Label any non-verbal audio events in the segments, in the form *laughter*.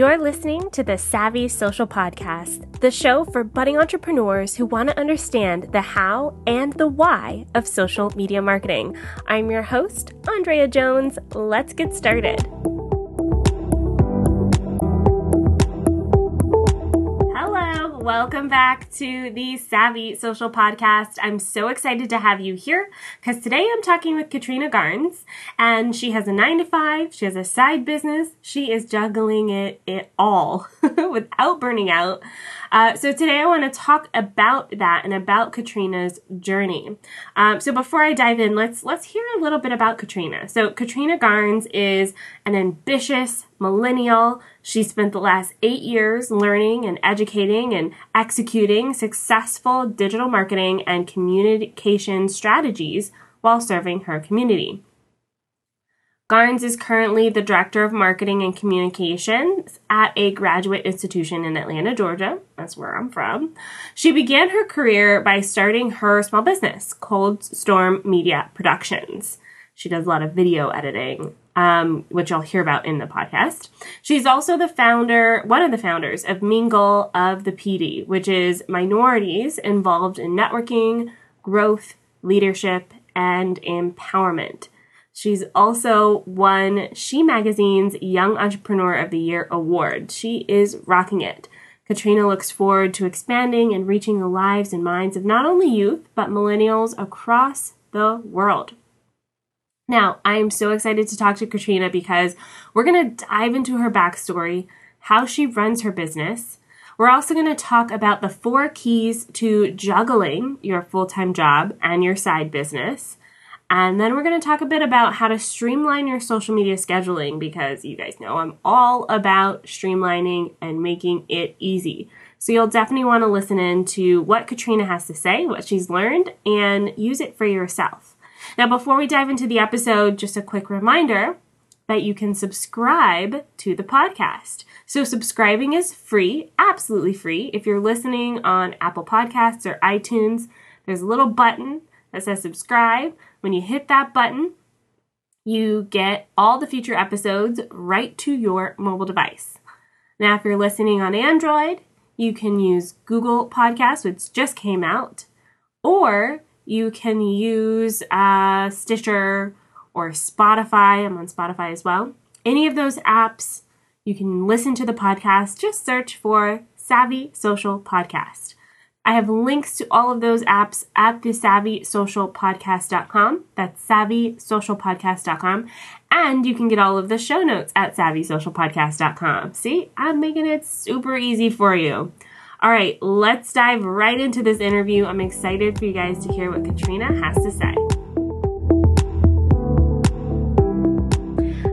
You're listening to the Savvy Social Podcast, the show for budding entrepreneurs who want to understand the how and the why of social media marketing. I'm your host, Andrea Jones. Let's get started. Welcome back to the Savvy Social Podcast. I'm so excited to have you here because today I'm talking with Katrina Garnes and she has a nine to five, she has a side business, she is juggling it, it all *laughs* without burning out. Uh, so today I want to talk about that and about Katrina's journey. Um, so before I dive in, let's let's hear a little bit about Katrina. So Katrina Garnes is an ambitious millennial. She spent the last eight years learning and educating and executing successful digital marketing and communication strategies while serving her community. Garnes is currently the Director of Marketing and Communications at a graduate institution in Atlanta, Georgia. That's where I'm from. She began her career by starting her small business, Cold Storm Media Productions. She does a lot of video editing, um, which I'll hear about in the podcast. She's also the founder, one of the founders of Mingle of the PD, which is minorities involved in networking, growth, leadership, and empowerment. She's also won She Magazine's Young Entrepreneur of the Year award. She is rocking it. Katrina looks forward to expanding and reaching the lives and minds of not only youth, but millennials across the world. Now, I am so excited to talk to Katrina because we're going to dive into her backstory, how she runs her business. We're also going to talk about the four keys to juggling your full time job and your side business. And then we're going to talk a bit about how to streamline your social media scheduling because you guys know I'm all about streamlining and making it easy. So you'll definitely want to listen in to what Katrina has to say, what she's learned, and use it for yourself. Now, before we dive into the episode, just a quick reminder that you can subscribe to the podcast. So subscribing is free, absolutely free. If you're listening on Apple Podcasts or iTunes, there's a little button that says subscribe. When you hit that button, you get all the future episodes right to your mobile device. Now, if you're listening on Android, you can use Google Podcasts, which just came out, or you can use uh, Stitcher or Spotify. I'm on Spotify as well. Any of those apps, you can listen to the podcast. Just search for Savvy Social Podcast. I have links to all of those apps at the savvysocialpodcast.com. That's savvysocialpodcast.com. And you can get all of the show notes at savvysocialpodcast.com. See, I'm making it super easy for you. All right, let's dive right into this interview. I'm excited for you guys to hear what Katrina has to say.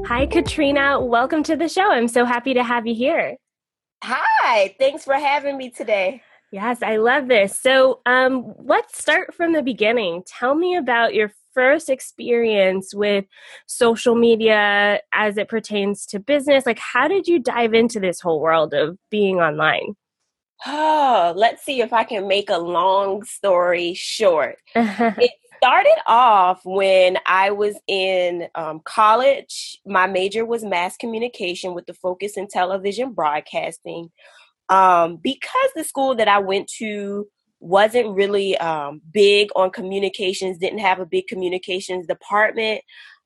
Hi, Katrina. Welcome to the show. I'm so happy to have you here. Hi, thanks for having me today. Yes, I love this. So, um, let's start from the beginning. Tell me about your first experience with social media as it pertains to business. Like, how did you dive into this whole world of being online? Oh, let's see if I can make a long story short. *laughs* it started off when I was in um, college. My major was mass communication with the focus in television broadcasting um, because the school that I went to wasn't really um, big on communications, didn't have a big communications department.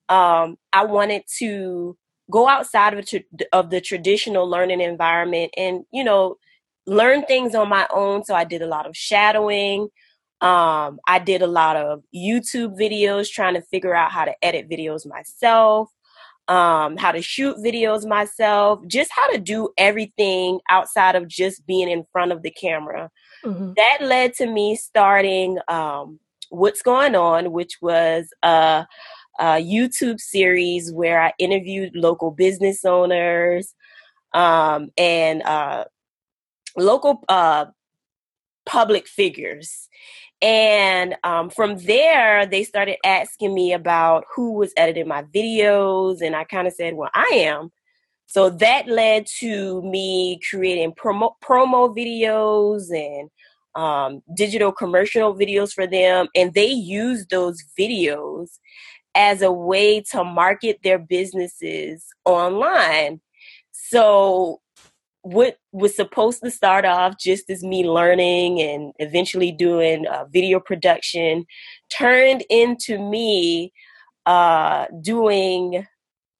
Um, I wanted to go outside of, of the traditional learning environment and, you know, learn things on my own. So I did a lot of shadowing. Um, I did a lot of YouTube videos trying to figure out how to edit videos myself um, how to shoot videos myself, just how to do everything outside of just being in front of the camera. Mm-hmm. That led to me starting um, What's Going On, which was a, a, YouTube series where I interviewed local business owners um, and uh, local uh, public figures. And um, from there, they started asking me about who was editing my videos. And I kind of said, well, I am. So that led to me creating promo, promo videos and um, digital commercial videos for them. And they used those videos as a way to market their businesses online. So what was supposed to start off just as me learning and eventually doing uh, video production turned into me uh, doing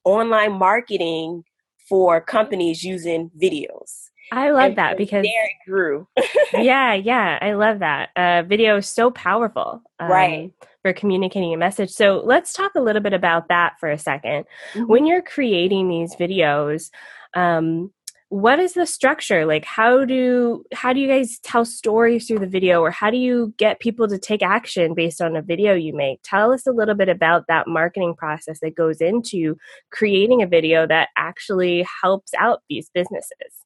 online marketing for companies using videos. I love and that because there it grew. *laughs* yeah, yeah, I love that. Uh, video is so powerful, um, right, for communicating a message. So let's talk a little bit about that for a 2nd mm-hmm. When you're creating these videos, um, what is the structure? Like how do how do you guys tell stories through the video or how do you get people to take action based on a video you make? Tell us a little bit about that marketing process that goes into creating a video that actually helps out these businesses.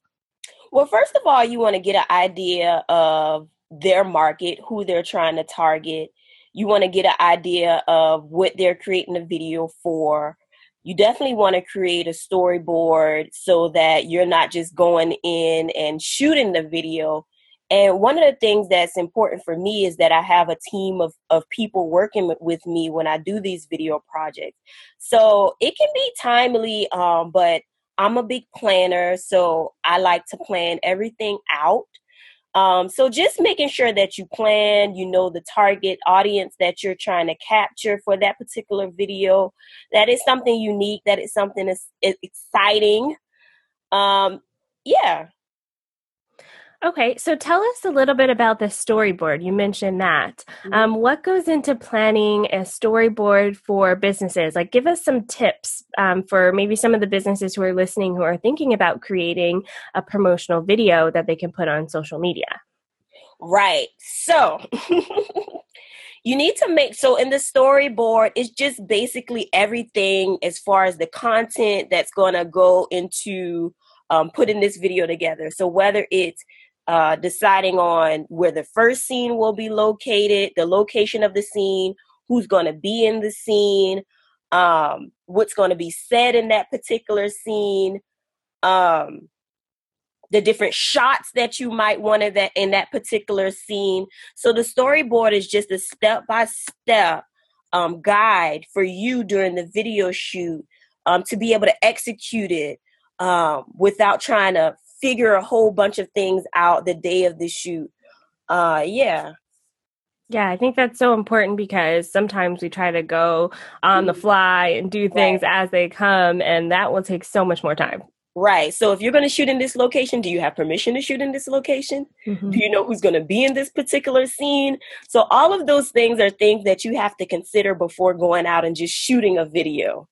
Well first of all you want to get an idea of their market who they're trying to target. You want to get an idea of what they're creating a video for you definitely want to create a storyboard so that you're not just going in and shooting the video. And one of the things that's important for me is that I have a team of, of people working with me when I do these video projects. So it can be timely, um, but I'm a big planner, so I like to plan everything out um, so just making sure that you plan, you know, the target audience that you're trying to capture for that particular video, that is something unique, that is something that's exciting. Um, yeah, Okay, so tell us a little bit about the storyboard. You mentioned that. Mm-hmm. Um, what goes into planning a storyboard for businesses? Like, give us some tips um, for maybe some of the businesses who are listening who are thinking about creating a promotional video that they can put on social media. Right. So, *laughs* you need to make so in the storyboard it's just basically everything as far as the content that's going to go into um, putting this video together so whether it's uh, deciding on where the first scene will be located, the location of the scene, who's going to be in the scene, um, what's going to be said in that particular scene, um, the different shots that you might want in that in that particular scene. So the storyboard is just a step by step guide for you during the video shoot um, to be able to execute it um, without trying to figure a whole bunch of things out the day of the shoot. Uh, yeah. Yeah, I think that's so important because sometimes we try to go on the mm-hmm. fly and do things right. as they come, and that will take so much more time. Right. So if you're going to shoot in this location, do you have permission to shoot in this location? Mm-hmm. Do you know who's going to be in this particular scene? So all of those things are things that you have to consider before going out and just shooting a video.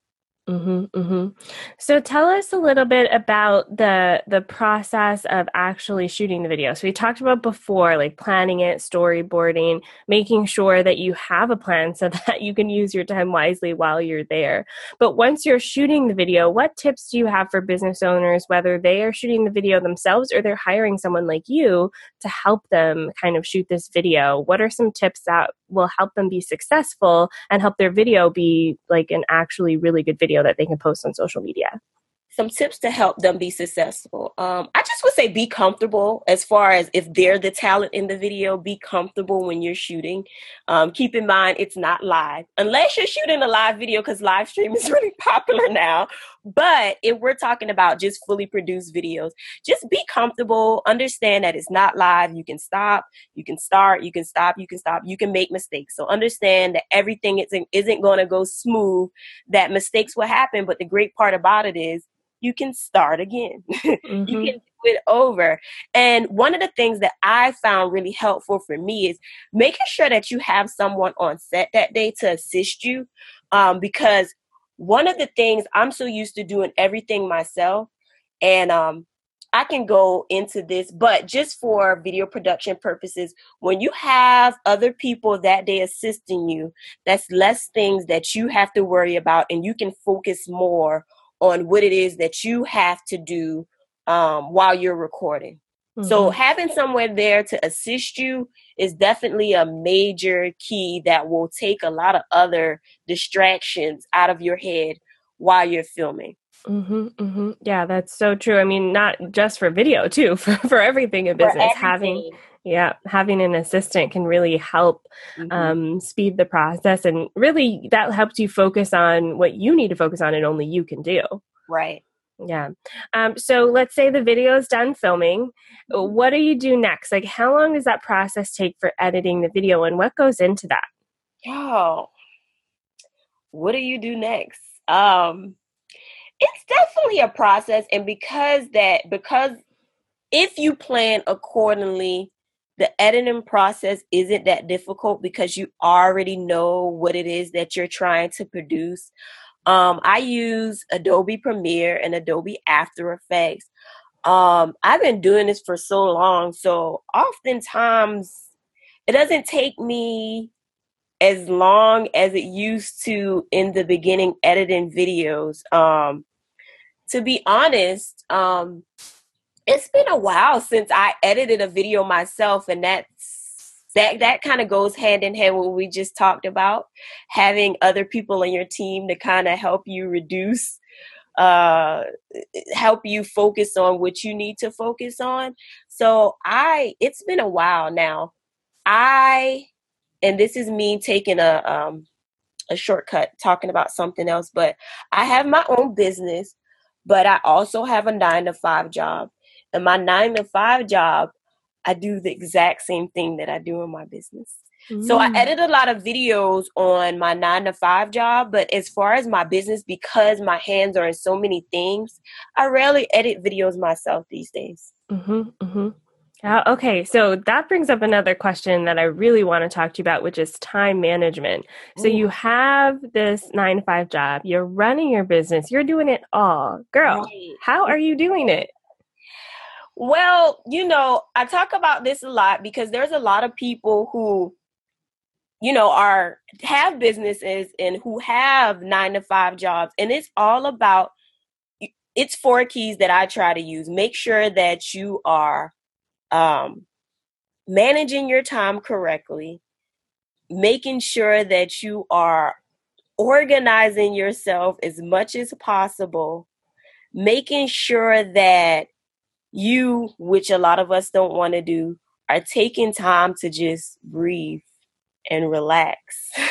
Mm-hmm, mm-hmm. So tell us a little bit about the the process of actually shooting the video. So we talked about before, like planning it, storyboarding, making sure that you have a plan so *laughs* that you can use your time wisely while you're there. But once you're shooting the video, what tips do you have for business owners, whether they are shooting the video themselves or they're hiring someone like you to help them kind of shoot this video? What are some tips that will help them be successful and help their video be like an actually really good video that they can post on social media some tips to help them be successful. Um, I just would say be comfortable as far as if they're the talent in the video, be comfortable when you're shooting. Um, keep in mind it's not live unless you're shooting a live video because live stream is *laughs* really popular now. But if we're talking about just fully produced videos, just be comfortable. Understand that it's not live. You can stop, you can start, you can stop, you can stop, you can make mistakes. So understand that everything isn't, isn't going to go smooth, that mistakes will happen. But the great part about it is you can start again. *laughs* Mm-hmm. you can do it over. And one of the things that I found really helpful for me is making sure that you have someone on set that day to assist you. Um, because one of the things I'm so used to doing everything myself, and um, I can go into this, but just for video production purposes, when you have other people that day assisting you, that's less things that you have to worry about, and you can focus more on what it is that you have to do um, while you're recording. Mm-hmm. So having someone there to assist you is definitely a major key that will take a lot of other distractions out of your head while you're filming. Mm-hmm, mm-hmm. Yeah, that's so true. I mean, not just for video, too, *laughs* for, for everything in business. Everything. Having yeah, having an assistant can really help mm-hmm. um, speed the process, and really that helps you focus on what you need to focus on, and only you can do. Right. Yeah. Um, so let's say the video is done filming. Mm-hmm. What do you do next? Like, how long does that process take for editing the video, and what goes into that? Oh, what do you do next? Um, it's definitely a process, and because that, because if you plan accordingly, the editing process isn't that difficult because you already know what it is that you're trying to produce. Um, I use Adobe Premiere and Adobe After Effects. Um, I've been doing this for so long, so oftentimes it doesn't take me as long as it used to in the beginning editing videos. Um, to be honest, um, it's been a while since I edited a video myself, and that's that that kind of goes hand in hand with what we just talked about having other people in your team to kind of help you reduce uh help you focus on what you need to focus on. So i it's been a while now. I and this is me taking a um a shortcut talking about something else but i have my own business but i also have a 9 to 5 job and my 9 to 5 job I do the exact same thing that I do in my business. Mm. So I mm. edit a lot of videos on my nine to five job, but as far as my business, because my hands are in so many things, I rarely edit videos myself these days. Mm-hmm, mm-hmm. Uh, okay, so that brings up another question that I really want to talk to you about, which is time management. So you have this nine to five job, you're running your business, you're doing it all. Girl, right. how are you doing it? Well, you know, I talk about this a lot because there's a lot of people who you know are have businesses and who have 9 to 5 jobs and it's all about it's four keys that I try to use. Make sure that you are um managing your time correctly, making sure that you are organizing yourself as much as possible, making sure that you, which a lot of us don't want to do, are taking time to just breathe and relax. *laughs*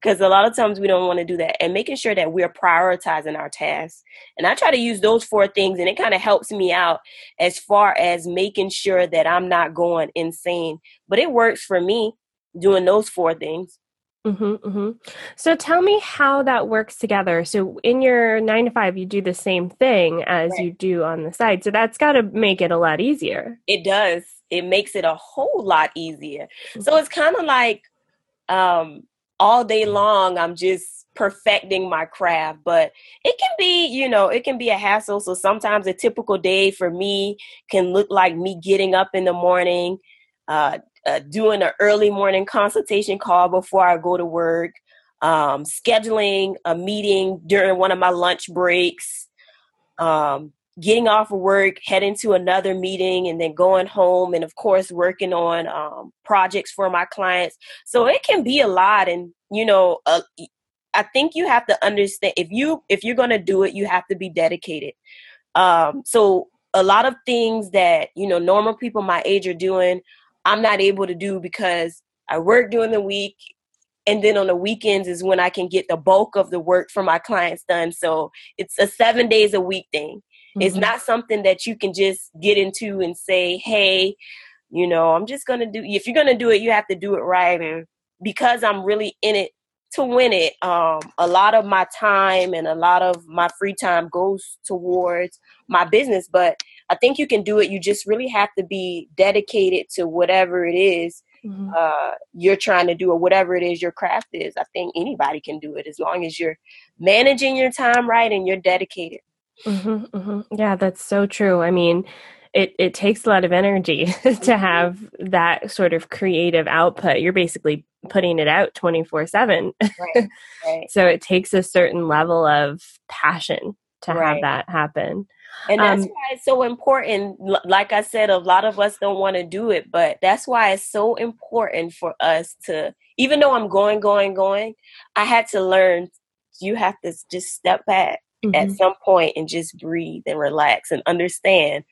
Because a lot of times we don't want to do that and making sure that we're prioritizing our tasks. And I try to use those four things, and it kind of helps me out as far as making sure that I'm not going insane. But it works for me doing those four things. Mm-hmm, mm-hmm. So tell me how that works together. So in your nine to five, you do the same thing as right. you do on the side. So that's got to make it a lot easier. It does. It makes it a whole lot easier. Mm-hmm. So it's kind of like um, all day long, I'm just perfecting my craft. But it can be, you know, it can be a hassle. So sometimes a typical day for me can look like me getting up in the morning. Uh, uh, doing an early morning consultation call before I go to work, um, scheduling a meeting during one of my lunch breaks, um, getting off of work, heading to another meeting, and then going home, and of course, working on um, projects for my clients. So it can be a lot, and you know, uh, I think you have to understand if you if you're going to do it, you have to be dedicated. Um, so a lot of things that you know normal people my age are doing I'm not able to do because I work during the week and then on the weekends is when I can get the bulk of the work for my clients done. So it's a 7 days a week thing. Mm-hmm. It's not something that you can just get into and say, "Hey, you know, I'm just going to do if you're going to do it, you have to do it right." And because I'm really in it to win it, um, a lot of my time and a lot of my free time goes towards my business, but I think you can do it. You just really have to be dedicated to whatever it is mm-hmm. uh, you're trying to do or whatever it is your craft is. I think anybody can do it as long as you're managing your time right and you're dedicated. Mm-hmm, mm-hmm. Yeah, that's so true. I mean, it, it takes a lot of energy *laughs* to have that sort of creative output. You're basically putting it out 24 7. *laughs* so it takes a certain level of passion to right. have that happen. And that's um, why it's so important. Like I said, a lot of us don't want to do it, but that's why it's so important for us to, even though I'm going, going, going, I had to learn you have to just step back mm-hmm. at some point and just breathe and relax and understand.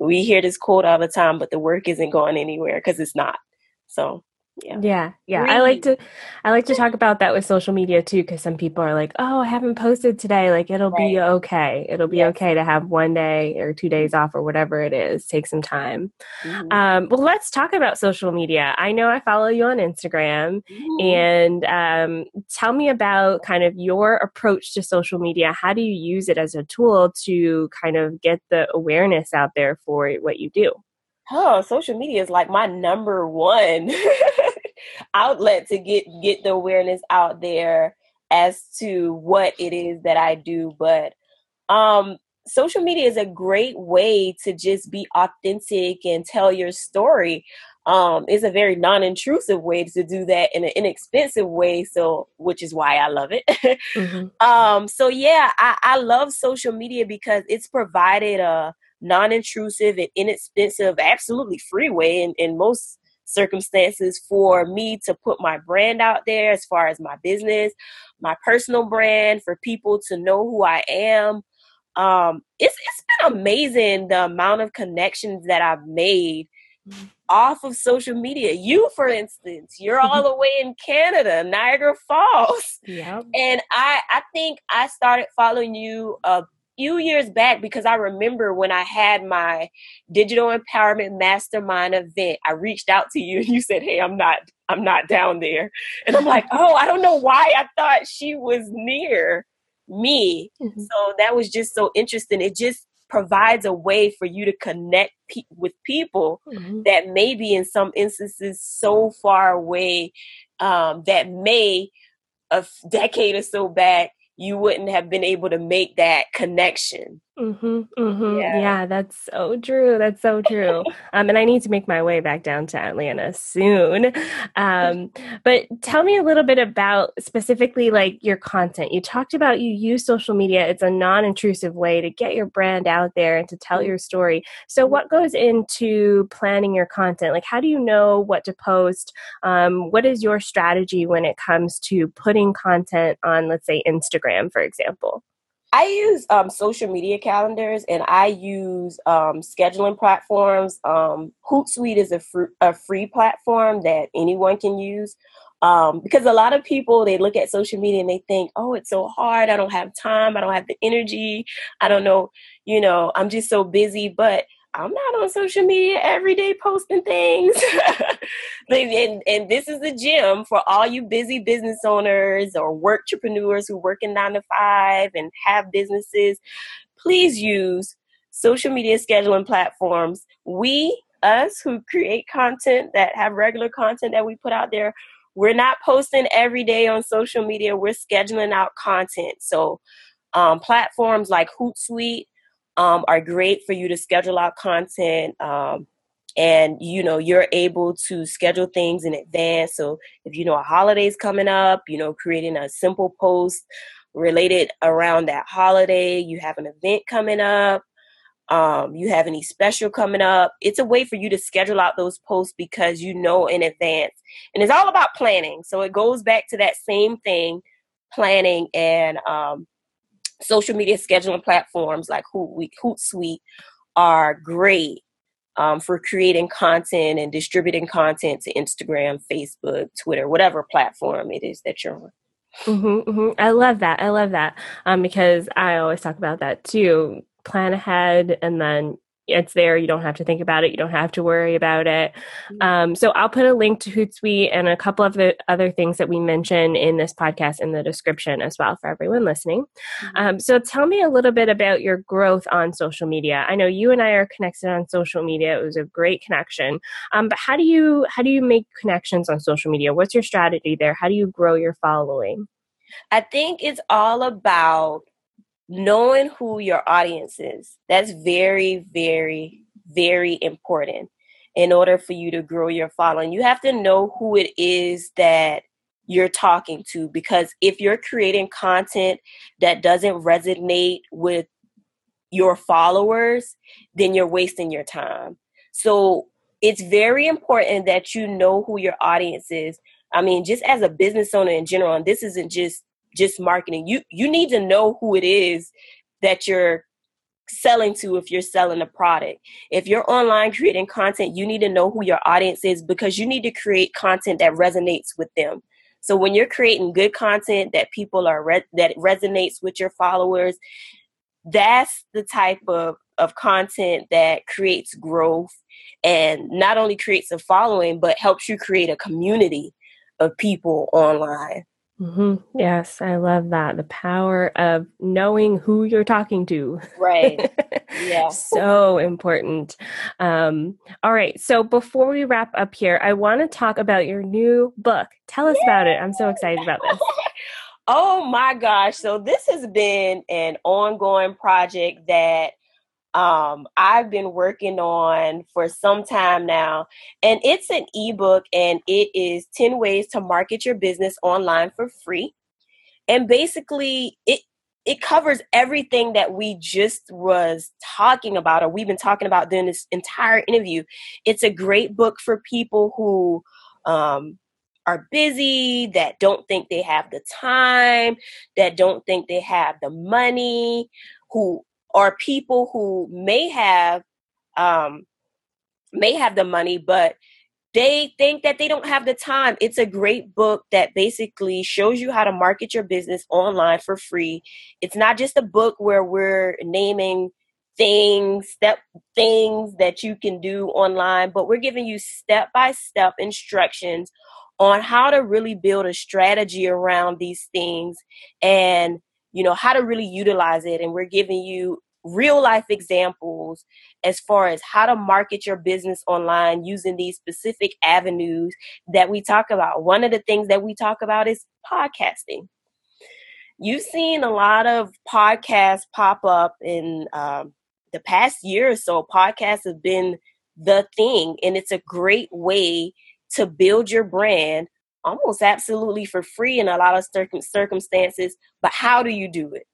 We hear this quote all the time, but the work isn't going anywhere because it's not. So yeah yeah, yeah. i like to i like to talk about that with social media too because some people are like oh i haven't posted today like it'll right. be okay it'll be yes. okay to have one day or two days off or whatever it is take some time mm-hmm. um, well let's talk about social media i know i follow you on instagram mm-hmm. and um, tell me about kind of your approach to social media how do you use it as a tool to kind of get the awareness out there for what you do oh social media is like my number one *laughs* outlet to get get the awareness out there as to what it is that I do. But um, social media is a great way to just be authentic and tell your story. Um, it's a very non-intrusive way to do that in an inexpensive way. So, which is why I love it. mm-hmm. *laughs* um, so yeah, I, I love social media because it's provided a non-intrusive and inexpensive, absolutely free way in, in most circumstances for me to put my brand out there as far as my business, my personal brand, for people to know who I am. Um, it's it's been amazing the amount of connections that I've made off of social media. You, for instance, you're all *laughs* the way in Canada, Niagara Falls. Yeah. And I I think I started following you uh, few years back because I remember when I had my digital empowerment mastermind event, I reached out to you *laughs* and you said, Hey, I'm not, I'm not down there. And I'm like, Oh, I don't know why I thought she was near me. Mm-hmm. So that was just so interesting. It just provides a way for you to connect pe- with people mm-hmm. that may be in some instances so far away um, that may a decade or so back you wouldn't have been able to make that connection. Mm-hmm, mm-hmm. Yeah. yeah. that's so true. That's so true. *laughs* um, and I need to make my way back down to Atlanta soon. Um, but tell me a little bit about specifically like your content. You talked about you use social media. It's a non-intrusive way to get your brand out there and to tell your story. So what goes into planning your content? Like how do you know what to post? Um, what is your strategy when it comes to putting content on, let's say, Instagram, for example? I use um, social media calendars and I use um, scheduling platforms. Um, Hootsuite is a, fr- a free platform that anyone can use um, because a lot of people they look at social media and they think, "Oh, it's so hard. I don't have time. I don't have the energy. I don't know. You know, I'm just so busy." But I'm not on social media every day posting things. *laughs* and, and this is the gym for all you busy business owners or work entrepreneurs who work in nine to five and have businesses. Please use social media scheduling platforms. We, us who create content that have regular content that we put out there, we're not posting every day on social media. We're scheduling out content. So um, platforms like Hootsuite, um, are great for you to schedule out content. Um, and you know you're able to schedule things in advance so if you know a holiday's coming up you know creating a simple post related around that holiday you have an event coming up um, you have any special coming up it's a way for you to schedule out those posts because you know in advance and it's all about planning so it goes back to that same thing planning and um, social media scheduling platforms like Hoot, Hootsuite are great um, for creating content and distributing content to Instagram, Facebook, Twitter, whatever platform it is that you're on. Mm-hmm, mm-hmm. I love that. I love that um, because I always talk about that too. Plan ahead and then it's there. You don't have to think about it. You don't have to worry about it. Mm-hmm. Um, so I'll put a link to Hootsuite and a couple of the other things that we mention in this podcast in the description as well for everyone listening. Mm-hmm. Um, so tell me a little bit about your growth on social media. I know you and I are connected on social media. It was a great connection. Um, but how do you how do you make connections on social media? What's your strategy there? How do you grow your following? I think it's all about knowing who your audience is that's very very very important in order for you to grow your following. You have to know who it is that you're talking to because if you're creating content that doesn't resonate with your followers then you're wasting your time. So it's very important that you know who your audience is. I mean just as a business owner in general and this isn't just just marketing. You you need to know who it is that you're selling to if you're selling a product. If you're online creating content, you need to know who your audience is because you need to create content that resonates with them. So when you're creating good content that people are re- that resonates with your followers, that's the type of of content that creates growth and not only creates a following but helps you create a community of people online. Mm-hmm. Yes, I love that. The power of knowing who you're talking to. Right. *laughs* Yeah. so important. Um, all right. So before we wrap up here, I want to talk about your new book. Tell us about it. I'm so excited about this. *laughs* oh my gosh. So this has been an ongoing project that um, I've been working on for some time now. And it's an ebook and it is 10 ways to market your business online for free. And basically it it covers everything that we just was talking about or we've been talking about during this entire interview. It's a great book for people who um, are busy, that don't think they have the time, that don't think they have the money, who are people who may have um, may have the money, but they think that they don't have the time. It's a great book that basically shows you how to market your business online for free. It's not just a book where we're naming things, step things that you can do online, but we're giving you step by step instructions on how to really build a strategy around these things and you know how to really utilize it and we're giving you real life examples as far as how to market your business online using these specific avenues that we talk about. One of the things that we talk about is podcasting. You've seen a lot of podcasts pop up in um, the past year or so. Podcasts have been the thing, and it's a great way to build your brand almost absolutely for free in a lot of circumstances. But how do you do it?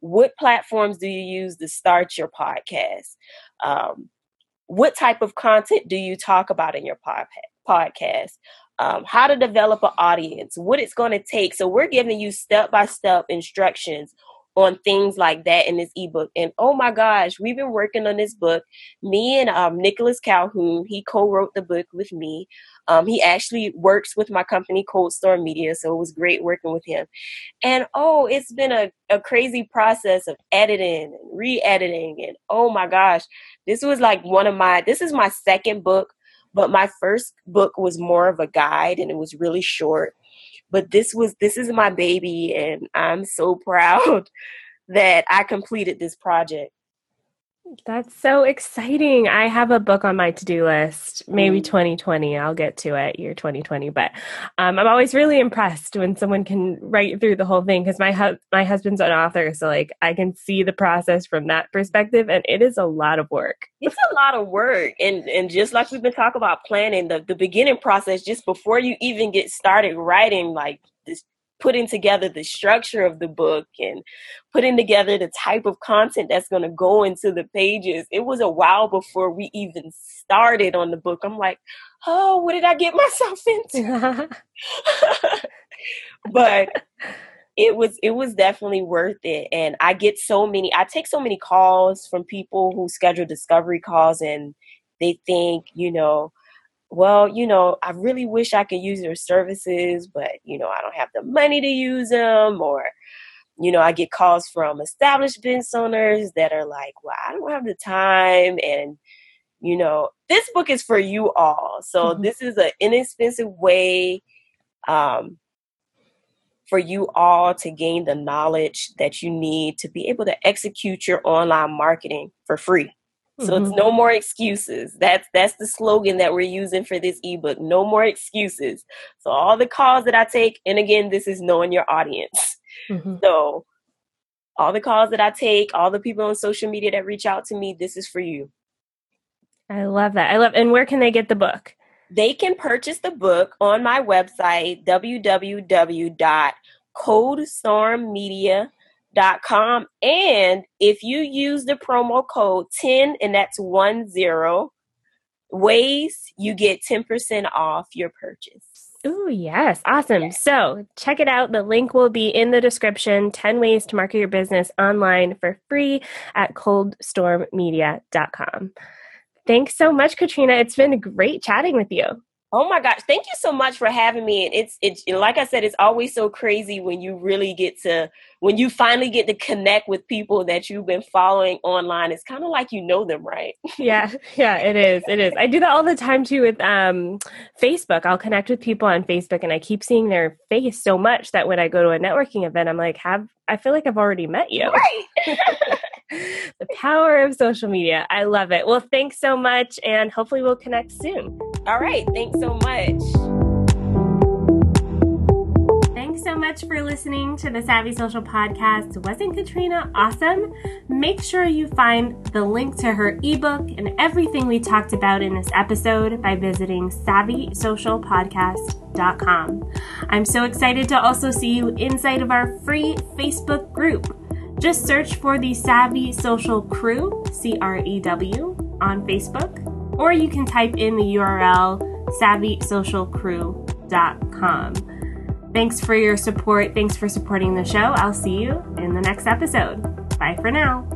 what platforms do you use to start your podcast? Um, what type of content do you talk about in your pod- podcast? Um, how to develop an audience, what it's going to take. So, we're giving you step by step instructions on things like that in this ebook. And oh my gosh, we've been working on this book. Me and um, Nicholas Calhoun, he co wrote the book with me. Um, he actually works with my company, Cold Storm Media, so it was great working with him. And oh, it's been a, a crazy process of editing and re editing. And oh my gosh, this was like one of my, this is my second book, but my first book was more of a guide and it was really short. But this was, this is my baby, and I'm so *laughs* proud that I completed this project. That's so exciting. I have a book on my to do list, maybe mm. 2020. I'll get to it, year 2020. But um, I'm always really impressed when someone can write through the whole thing because my, hu- my husband's an author. So, like, I can see the process from that perspective. And it is a lot of work. It's a lot of work. And, and just like we've been talking about planning, the, the beginning process, just before you even get started writing, like, putting together the structure of the book and putting together the type of content that's going to go into the pages. It was a while before we even started on the book. I'm like, oh, what did I get *laughs* myself into? *laughs* but it was it was definitely worth it and i get so many i take so many calls from people who schedule discovery calls and they think you know well, you know, I really wish I could use your services, but, you know, I don't have the money to use them. Or, you know, I get calls from established business owners that are like, well, I don't have the time. And, you know, this book is for you all. So mm-hmm. this is an inexpensive way um, for you all to gain the knowledge that you need to be able to execute your online marketing for free. So mm-hmm. it's no more excuses. That's that's the slogan that we're using for this ebook. No more excuses. So all the calls that I take, and again, this is knowing your audience. Mm-hmm. So all the calls that I take, all the people on social media that reach out to me, this is for you. I love that. I love and where can they get the book? They can purchase the book on my website, www.coldstormmedia.com com. And if you use the promo code 10, and that's one zero ways, you get 10% off your purchase. Oh, yes. Awesome. Yes. So check it out. The link will be in the description 10 ways to market your business online for free at coldstormmedia.com. Thanks so much, Katrina. It's been great chatting with you. Oh my gosh, thank you so much for having me. And it's it's like I said, it's always so crazy when you really get to when you finally get to connect with people that you've been following online. It's kind of like you know them, right? *laughs* yeah, yeah, it is. It is. I do that all the time too with um Facebook. I'll connect with people on Facebook and I keep seeing their face so much that when I go to a networking event, I'm like, have I feel like I've already met you. Right. *laughs* the power of social media. I love it. Well, thanks so much and hopefully we'll connect soon. All right. Thanks so much. Thanks so much for listening to the Savvy Social Podcast. Wasn't Katrina awesome? Make sure you find the link to her ebook and everything we talked about in this episode by visiting savvysocialpodcast.com. I'm so excited to also see you inside of our free Facebook group. Just search for the Savvy Social Crew, C R E W, on Facebook or you can type in the URL savvysocialcrew.com. Thanks for your support. Thanks for supporting the show. I'll see you in the next episode. Bye for now.